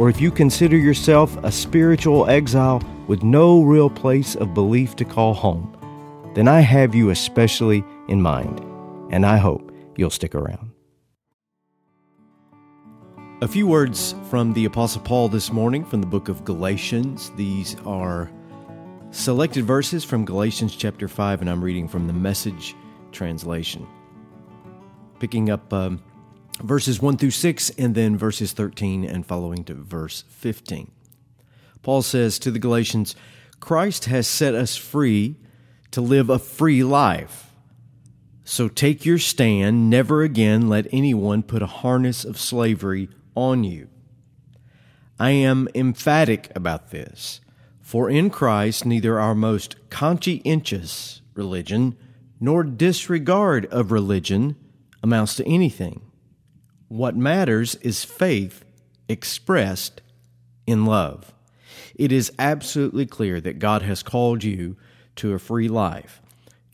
or if you consider yourself a spiritual exile with no real place of belief to call home, then I have you especially in mind, and I hope you'll stick around. A few words from the Apostle Paul this morning from the book of Galatians. These are selected verses from Galatians chapter 5, and I'm reading from the Message translation. Picking up um, verses 1 through 6, and then verses 13 and following to verse 15. Paul says to the Galatians, Christ has set us free to live a free life. So take your stand, never again let anyone put a harness of slavery on you. I am emphatic about this, for in Christ neither our most conscientious religion nor disregard of religion amounts to anything. What matters is faith expressed in love. It is absolutely clear that God has called you to a free life.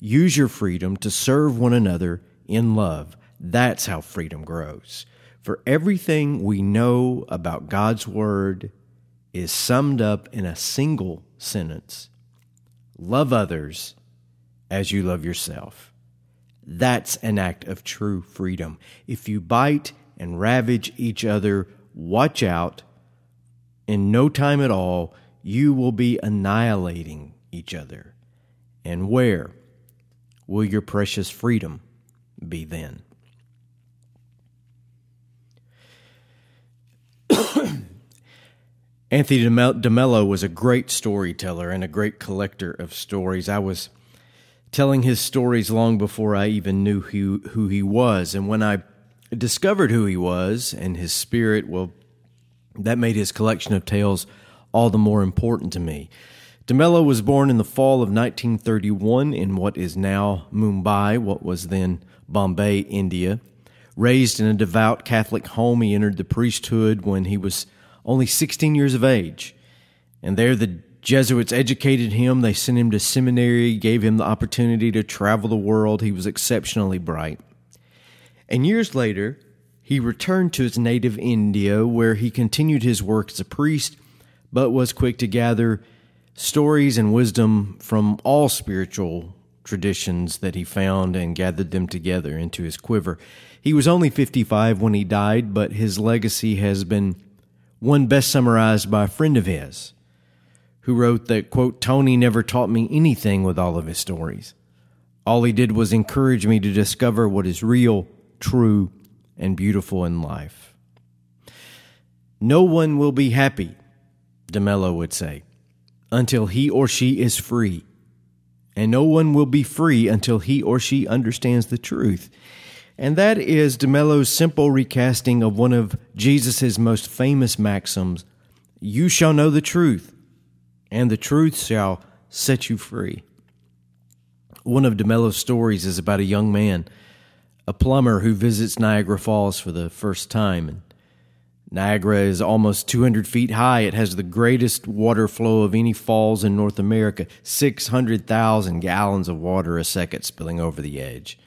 Use your freedom to serve one another in love. That's how freedom grows. For everything we know about God's Word is summed up in a single sentence love others as you love yourself. That's an act of true freedom. If you bite and ravage each other, watch out. In no time at all, you will be annihilating each other. And where will your precious freedom be then? Anthony DeMello was a great storyteller and a great collector of stories. I was telling his stories long before I even knew who, who he was. And when I discovered who he was and his spirit, well, that made his collection of tales all the more important to me. DeMello was born in the fall of 1931 in what is now Mumbai, what was then Bombay, India. Raised in a devout Catholic home, he entered the priesthood when he was only 16 years of age. And there the Jesuits educated him. They sent him to seminary, gave him the opportunity to travel the world. He was exceptionally bright. And years later, he returned to his native India, where he continued his work as a priest, but was quick to gather stories and wisdom from all spiritual traditions that he found and gathered them together into his quiver. He was only 55 when he died, but his legacy has been one best summarized by a friend of his who wrote that, quote, Tony never taught me anything with all of his stories. All he did was encourage me to discover what is real true, and beautiful in life. No one will be happy, DeMello would say, until he or she is free. And no one will be free until he or she understands the truth. And that is DeMello's simple recasting of one of Jesus' most famous maxims You shall know the truth, and the truth shall set you free. One of DeMello's stories is about a young man a plumber who visits Niagara Falls for the first time. And Niagara is almost 200 feet high. It has the greatest water flow of any falls in North America 600,000 gallons of water a second spilling over the edge.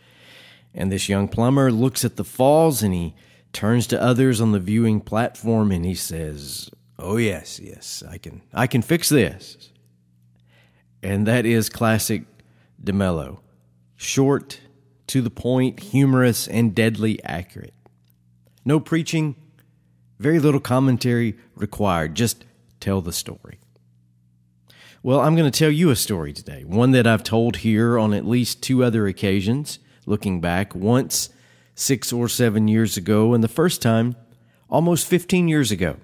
And this young plumber looks at the falls and he turns to others on the viewing platform and he says, "Oh yes, yes, I can I can fix this." And that is classic DeMello. Short, to the point, humorous, and deadly accurate. No preaching, very little commentary required. Just tell the story. Well, I'm going to tell you a story today, one that I've told here on at least two other occasions, looking back, once six or seven years ago, and the first time almost 15 years ago,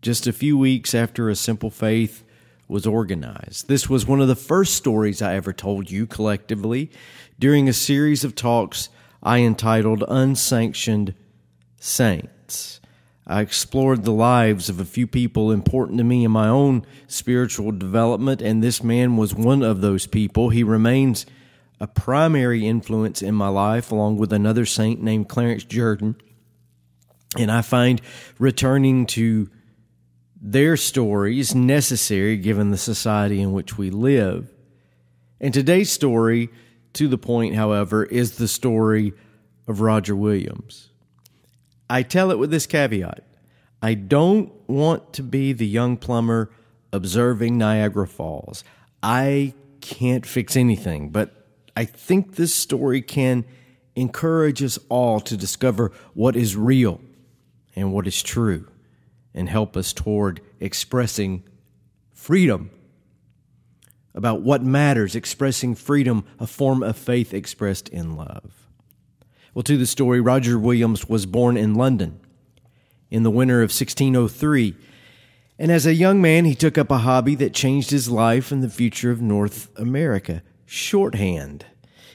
just a few weeks after A Simple Faith was organized. This was one of the first stories I ever told you collectively during a series of talks I entitled Unsanctioned Saints. I explored the lives of a few people important to me in my own spiritual development, and this man was one of those people. He remains a primary influence in my life, along with another saint named Clarence Jordan. And I find returning to their stories necessary given the society in which we live. And today's story, to the point, however, is the story of Roger Williams. I tell it with this caveat I don't want to be the young plumber observing Niagara Falls. I can't fix anything, but I think this story can encourage us all to discover what is real and what is true and help us toward expressing freedom about what matters, expressing freedom, a form of faith expressed in love. Well, to the story, Roger Williams was born in London in the winter of 1603. And as a young man, he took up a hobby that changed his life and the future of North America shorthand.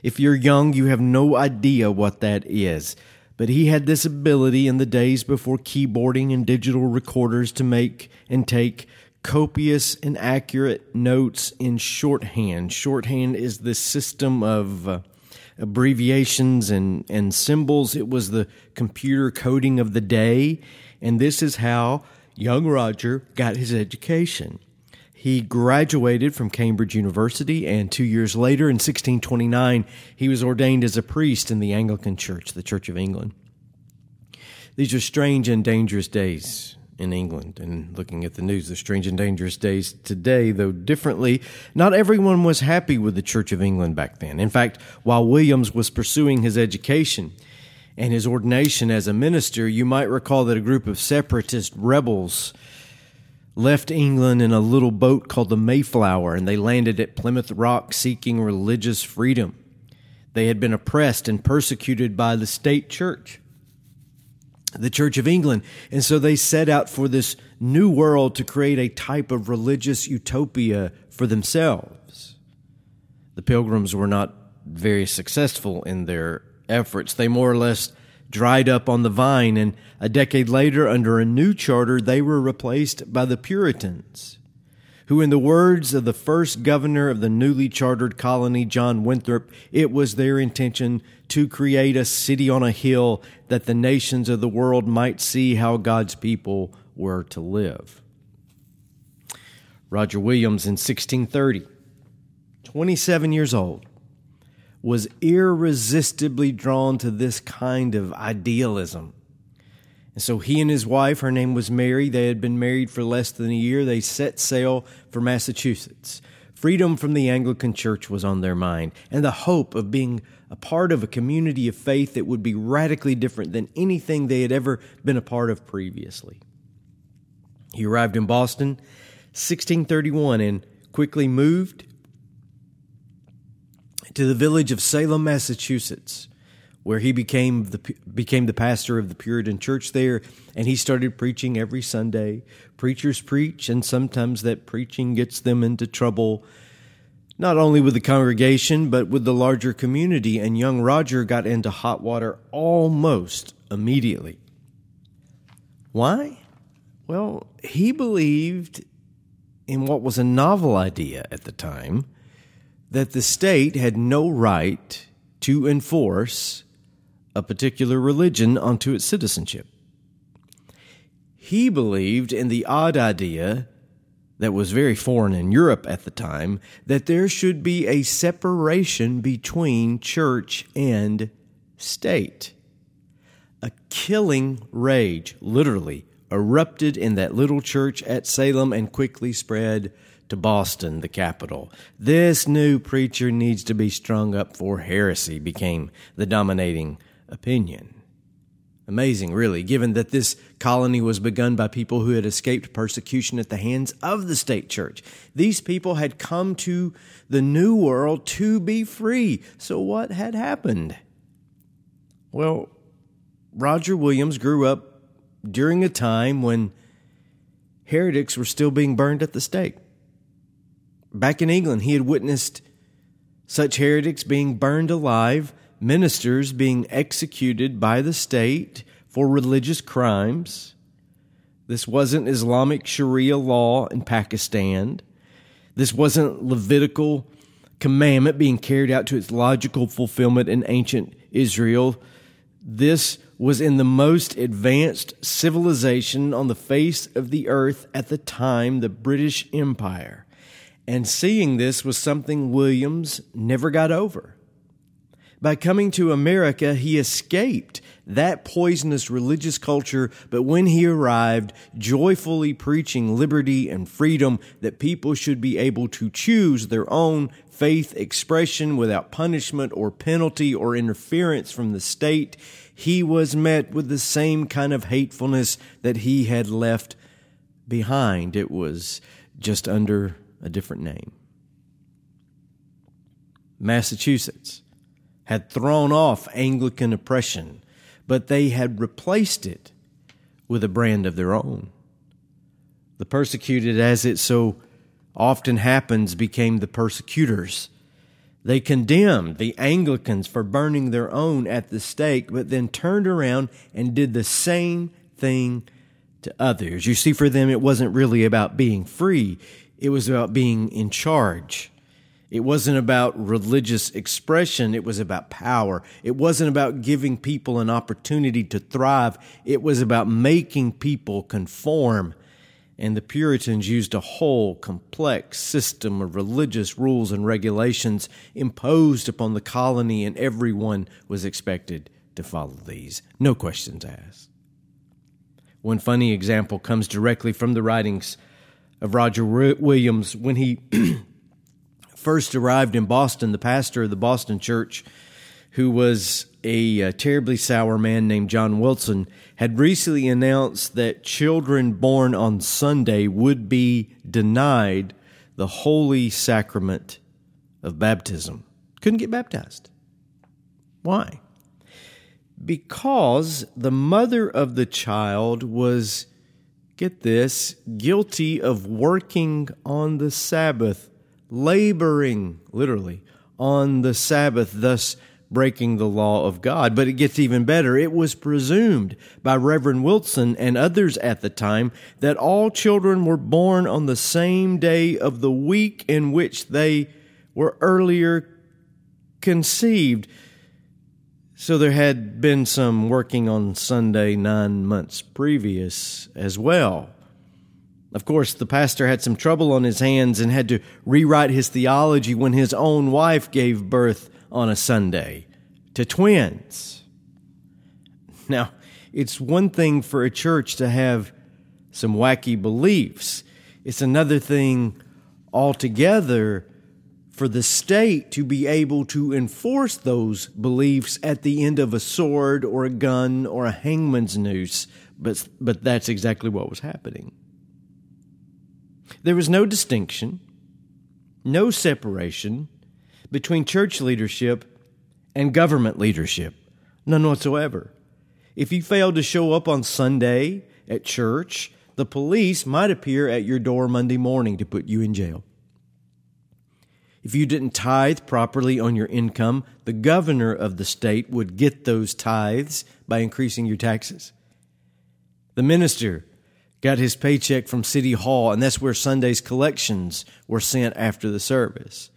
If you're young, you have no idea what that is. But he had this ability in the days before keyboarding and digital recorders to make and take copious and accurate notes in shorthand. Shorthand is the system of. Uh, abbreviations and, and symbols. It was the computer coding of the day. And this is how young Roger got his education. He graduated from Cambridge University, and two years later, in 1629, he was ordained as a priest in the Anglican Church, the Church of England. These are strange and dangerous days in England. And looking at the news, the strange and dangerous days today, though differently, not everyone was happy with the Church of England back then. In fact, while Williams was pursuing his education and his ordination as a minister, you might recall that a group of separatist rebels left England in a little boat called the Mayflower, and they landed at Plymouth Rock seeking religious freedom. They had been oppressed and persecuted by the state church the Church of England. And so they set out for this new world to create a type of religious utopia for themselves. The pilgrims were not very successful in their efforts. They more or less dried up on the vine, and a decade later, under a new charter, they were replaced by the Puritans who, in the words of the first governor of the newly chartered colony, John Winthrop, it was their intention to create a city on a hill that the nations of the world might see how God's people were to live. Roger Williams in 1630, 27 years old, was irresistibly drawn to this kind of idealism and so he and his wife, her name was Mary, they had been married for less than a year. They set sail for Massachusetts. Freedom from the Anglican Church was on their mind, and the hope of being a part of a community of faith that would be radically different than anything they had ever been a part of previously. He arrived in Boston 1631 and quickly moved to the village of Salem, Massachusetts where he became the became the pastor of the Puritan church there and he started preaching every Sunday. Preachers preach and sometimes that preaching gets them into trouble not only with the congregation but with the larger community and young Roger got into hot water almost immediately. Why? Well, he believed in what was a novel idea at the time that the state had no right to enforce a particular religion onto its citizenship. He believed in the odd idea that was very foreign in Europe at the time that there should be a separation between church and state. A killing rage, literally, erupted in that little church at Salem and quickly spread to Boston, the capital. This new preacher needs to be strung up for heresy, became the dominating opinion. Amazing, really, given that this colony was begun by people who had escaped persecution at the hands of the state church. These people had come to the New World to be free. So, what had happened? Well, Roger Williams grew up during a time when heretics were still being burned at the stake. Back in England, he had witnessed such heretics being burned alive ministers being executed by the state for religious crimes. This wasn't Islamic Sharia law in Pakistan. This wasn't Levitical commandment being carried out to its logical fulfillment in ancient Israel. This was in the most advanced civilization on the face of the earth at the time, the British Empire. And seeing this was something Williams never got over. By coming to America, he escaped that poisonous religious culture, but when he arrived, joyfully preaching liberty and freedom, that people should be able to choose their own faith expression without punishment or penalty or interference from the state, he was met with the same kind of hatefulness that he had left behind. It was just under a different name. Massachusetts had thrown off Anglican oppression, but they had replaced it with a brand of their own. The persecuted, as it so often happens, became the persecutors. They condemned the Anglicans for burning their own at the stake, but then turned around and did the same thing to others. You see, for them, it wasn't really about being free, it was about being in charge. It wasn't about religious expression, it was about power. It wasn't about giving people an opportunity to thrive, it was about making people conform. And the Puritans used a whole complex system of religious rules and regulations imposed upon the colony, and everyone was expected to follow these. No questions asked. One funny example comes directly from the writings of Roger Williams when he first arrived in Boston, the pastor of the Boston church, who was a, a, terribly sour man named John Wilson, had recently announced that children born on Sunday would be denied the holy sacrament of baptism. Couldn't get baptized. Why? Because the mother of the child was, get this, guilty of working on the Sabbath laboring, literally, on the Sabbath, thus breaking the law of God. But it gets even better. It was presumed by Reverend Wilson and others at the time that all children were born on the same day of the week in which they were earlier conceived. So there had been some working on Sunday nine months previous as well. Of course, the pastor had some trouble on his hands and had to rewrite his theology when his own wife gave birth on a Sunday to twins. Now, it's one thing for a church to have some wacky beliefs, it's another thing altogether for the state to be able to enforce those beliefs at the end of a sword or a gun or a hangman's noose. But, but that's exactly what was happening. There was no distinction, no separation between church leadership and government leadership. None whatsoever. If you failed to show up on Sunday at church, the police might appear at your door Monday morning to put you in jail. If you didn't tithe properly on your income, the governor of the state would get those tithes by increasing your taxes. The minister got his paycheck from City Hall, and that's where Sunday's collections were sent after the service.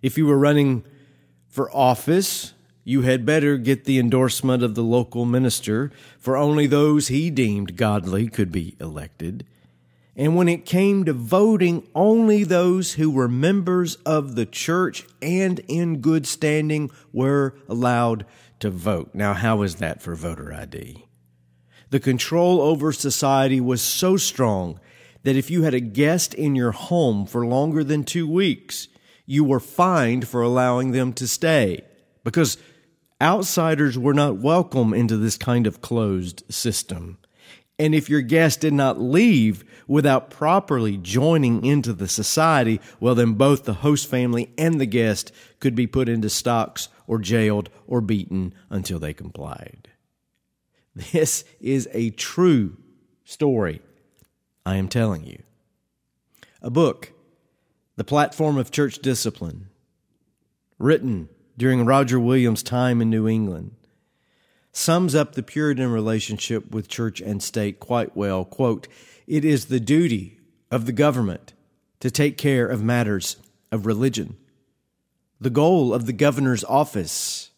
If you were running for office, you had better get the endorsement of the local minister, for only those he deemed godly could be elected. And when it came to voting, only those who were members of the church and in good standing were allowed to vote. Now, how is that for voter ID? The control over society was so strong that if you had a guest in your home for longer than two weeks, you were fined for allowing them to stay because outsiders were not welcome into this kind of closed system. And if your guest did not leave without properly joining into the society, well, then both the host family and the guest could be put into stocks or jailed or beaten until they complied. This is a true story I am telling you. A book, The Platform of Church Discipline, written during Roger Williams' time in New England, sums up the Puritan relationship with church and state quite well. Quote, It is the duty of the government to take care of matters of religion. The goal of the governor's office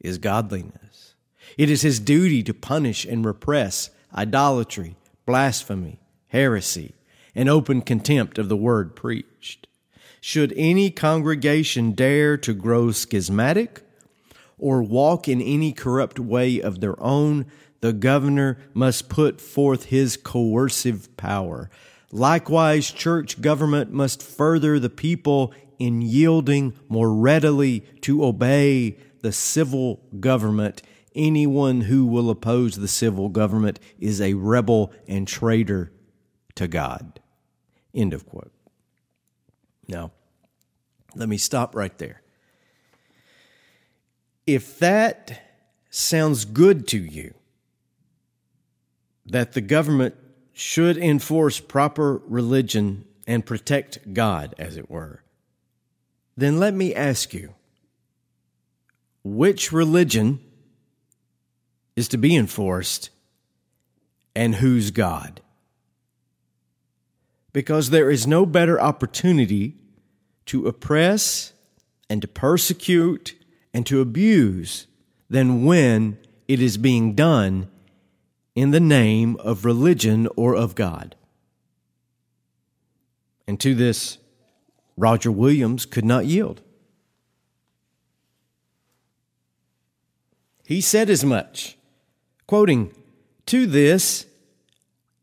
is godliness. It is his duty to punish and repress idolatry, blasphemy, heresy, and open contempt of the word preached. Should any congregation dare to grow schismatic or walk in any corrupt way of their own, the governor must put forth his coercive power. Likewise, church government must further the people in yielding more readily to obey the civil government. Anyone who will oppose the civil government is a rebel and traitor to God. End of quote. Now, let me stop right there. If that sounds good to you, that the government should enforce proper religion and protect God, as it were, then let me ask you which religion is to be enforced and whose God? Because there is no better opportunity to oppress and to persecute and to abuse than when it is being done in the name of religion or of God. And to this, Roger Williams could not yield. He said as much, quoting, To this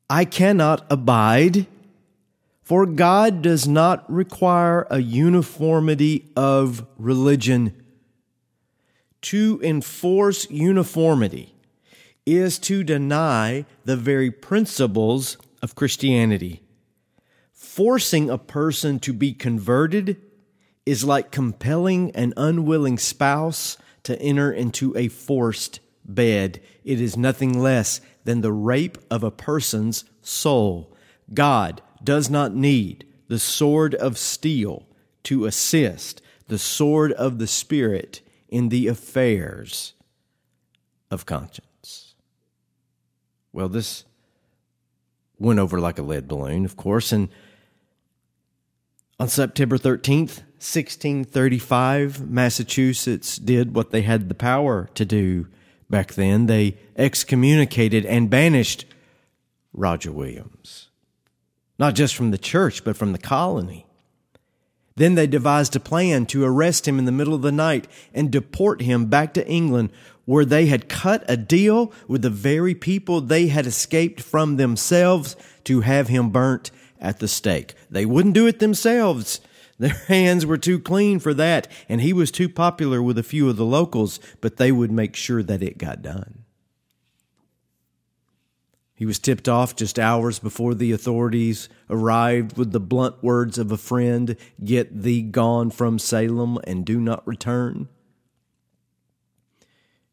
I cannot abide, for God does not require a uniformity of religion. To enforce uniformity is to deny the very principles of Christianity. Forcing a person to be converted is like compelling an unwilling spouse to enter into a forced bed. It is nothing less than the rape of a person's soul. God does not need the sword of steel to assist the sword of the Spirit in the affairs of conscience. Well, this went over like a lead balloon, of course, and on September 13th, 1635, Massachusetts did what they had the power to do back then. They excommunicated and banished Roger Williams, not just from the church, but from the colony. Then they devised a plan to arrest him in the middle of the night and deport him back to England, where they had cut a deal with the very people they had escaped from themselves to have him burnt at the stake. They wouldn't do it themselves. Their hands were too clean for that, and he was too popular with a few of the locals, but they would make sure that it got done. He was tipped off just hours before the authorities arrived with the blunt words of a friend Get thee gone from Salem and do not return.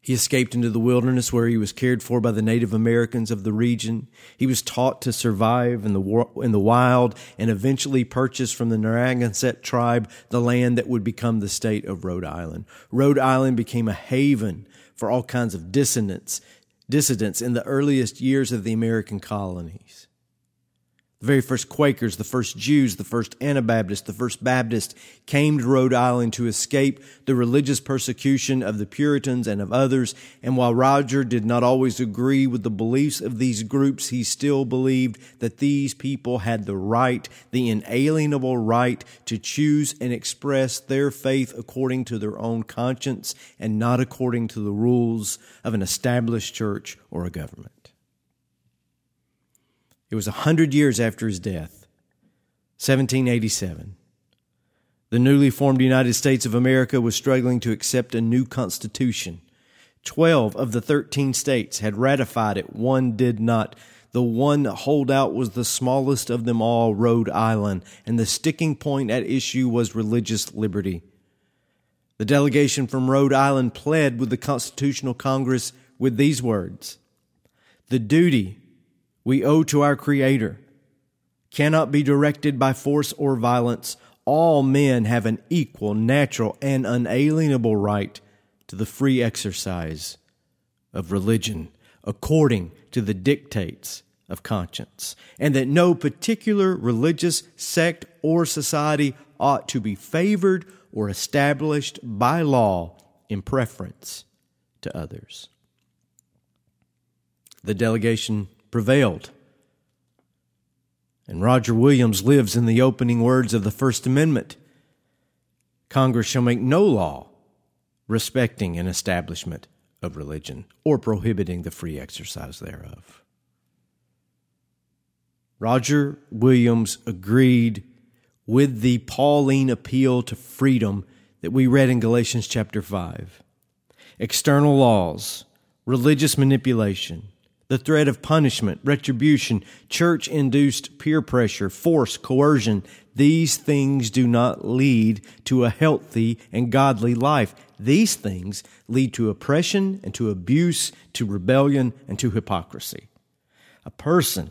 He escaped into the wilderness where he was cared for by the Native Americans of the region. He was taught to survive in the, in the wild and eventually purchased from the Narragansett tribe the land that would become the state of Rhode Island. Rhode Island became a haven for all kinds of dissidents, dissidents in the earliest years of the American colonies. The very first Quakers, the first Jews, the first Anabaptists, the first Baptists came to Rhode Island to escape the religious persecution of the Puritans and of others. And while Roger did not always agree with the beliefs of these groups, he still believed that these people had the right, the inalienable right to choose and express their faith according to their own conscience and not according to the rules of an established church or a government. It was a hundred years after his death, 1787. The newly formed United States of America was struggling to accept a new constitution. Twelve of the thirteen states had ratified it, one did not. The one holdout was the smallest of them all, Rhode Island, and the sticking point at issue was religious liberty. The delegation from Rhode Island pled with the Constitutional Congress with these words The duty we owe to our Creator cannot be directed by force or violence. All men have an equal, natural, and unalienable right to the free exercise of religion according to the dictates of conscience, and that no particular religious sect or society ought to be favored or established by law in preference to others. The delegation prevailed. And Roger Williams lives in the opening words of the First Amendment Congress shall make no law respecting an establishment of religion or prohibiting the free exercise thereof. Roger Williams agreed with the Pauline appeal to freedom that we read in Galatians chapter 5. External laws, religious manipulation, the threat of punishment, retribution, church induced peer pressure, force, coercion, these things do not lead to a healthy and godly life. These things lead to oppression and to abuse, to rebellion and to hypocrisy. A person,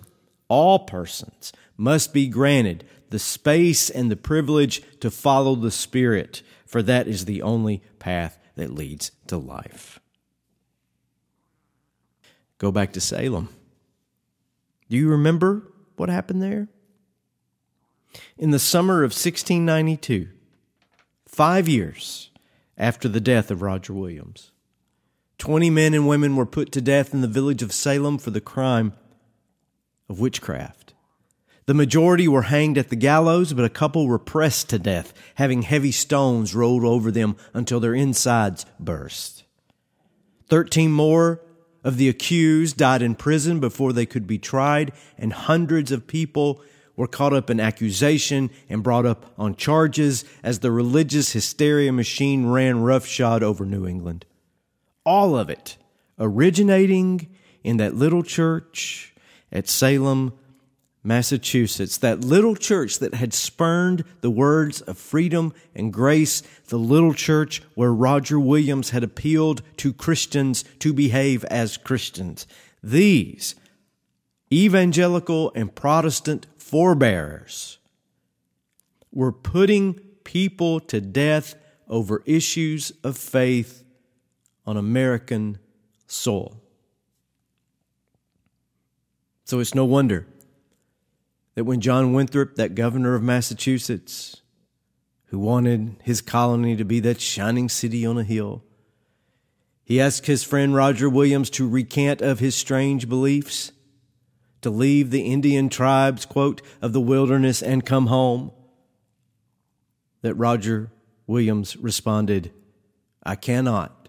all persons, must be granted the space and the privilege to follow the Spirit, for that is the only path that leads to life. Go back to Salem. Do you remember what happened there? In the summer of 1692, five years after the death of Roger Williams, 20 men and women were put to death in the village of Salem for the crime of witchcraft. The majority were hanged at the gallows, but a couple were pressed to death, having heavy stones rolled over them until their insides burst. Thirteen more of the accused died in prison before they could be tried, and hundreds of people were caught up in accusation and brought up on charges as the religious hysteria machine ran roughshod over New England. All of it originating in that little church at Salem, Massachusetts, that little church that had spurned the words of freedom and grace, the little church where Roger Williams had appealed to Christians to behave as Christians. These evangelical and Protestant forebears were putting people to death over issues of faith on American soil. So it's no wonder that when John Winthrop, that governor of Massachusetts, who wanted his colony to be that shining city on a hill, he asked his friend Roger Williams to recant of his strange beliefs to leave the Indian tribes, quote, of the wilderness and come home? That Roger Williams responded, I cannot,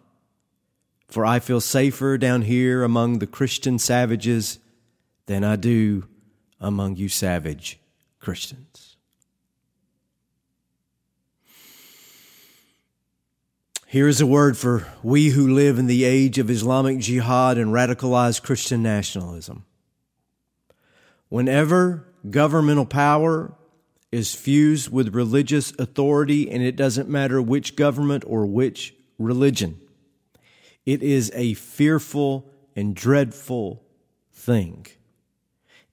for I feel safer down here among the Christian savages than I do among you savage Christians. Here is a word for we who live in the age of Islamic jihad and radicalized Christian nationalism. Whenever governmental power is fused with religious authority, and it doesn't matter which government or which religion, it is a fearful and dreadful thing.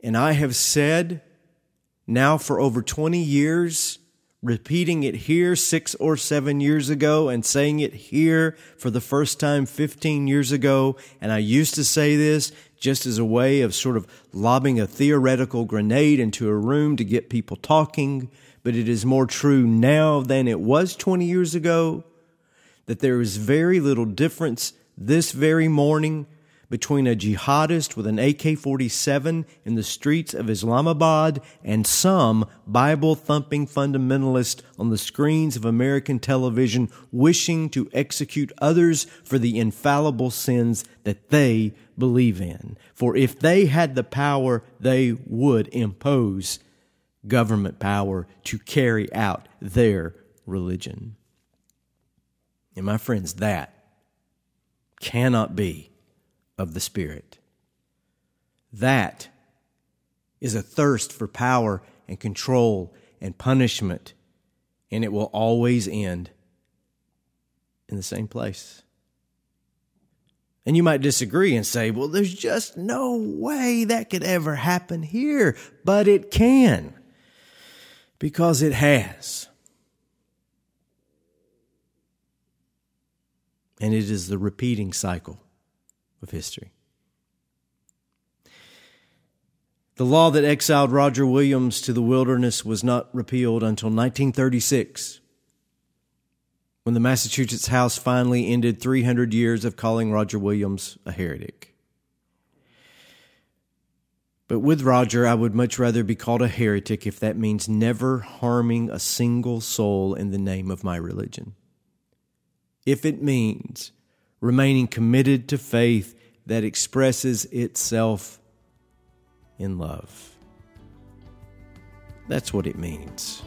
And I have said now for over 20 years, repeating it here six or seven years ago and saying it here for the first time 15 years ago. And I used to say this just as a way of sort of lobbing a theoretical grenade into a room to get people talking, but it is more true now than it was 20 years ago that there is very little difference this very morning between a jihadist with an AK 47 in the streets of Islamabad and some Bible thumping fundamentalist on the screens of American television wishing to execute others for the infallible sins that they believe in. For if they had the power, they would impose government power to carry out their religion. And my friends, that cannot be of the Spirit. That is a thirst for power and control and punishment, and it will always end in the same place. And you might disagree and say, well, there's just no way that could ever happen here. But it can, because it has. And it is the repeating cycle of history. The law that exiled Roger Williams to the wilderness was not repealed until 1936, when the Massachusetts House finally ended 300 years of calling Roger Williams a heretic. But with Roger, I would much rather be called a heretic if that means never harming a single soul in the name of my religion. If it means remaining committed to faith that expresses itself in love. That's what it means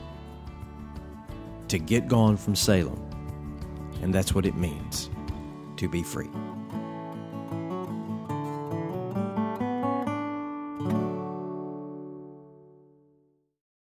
to get gone from Salem. And that's what it means to be free.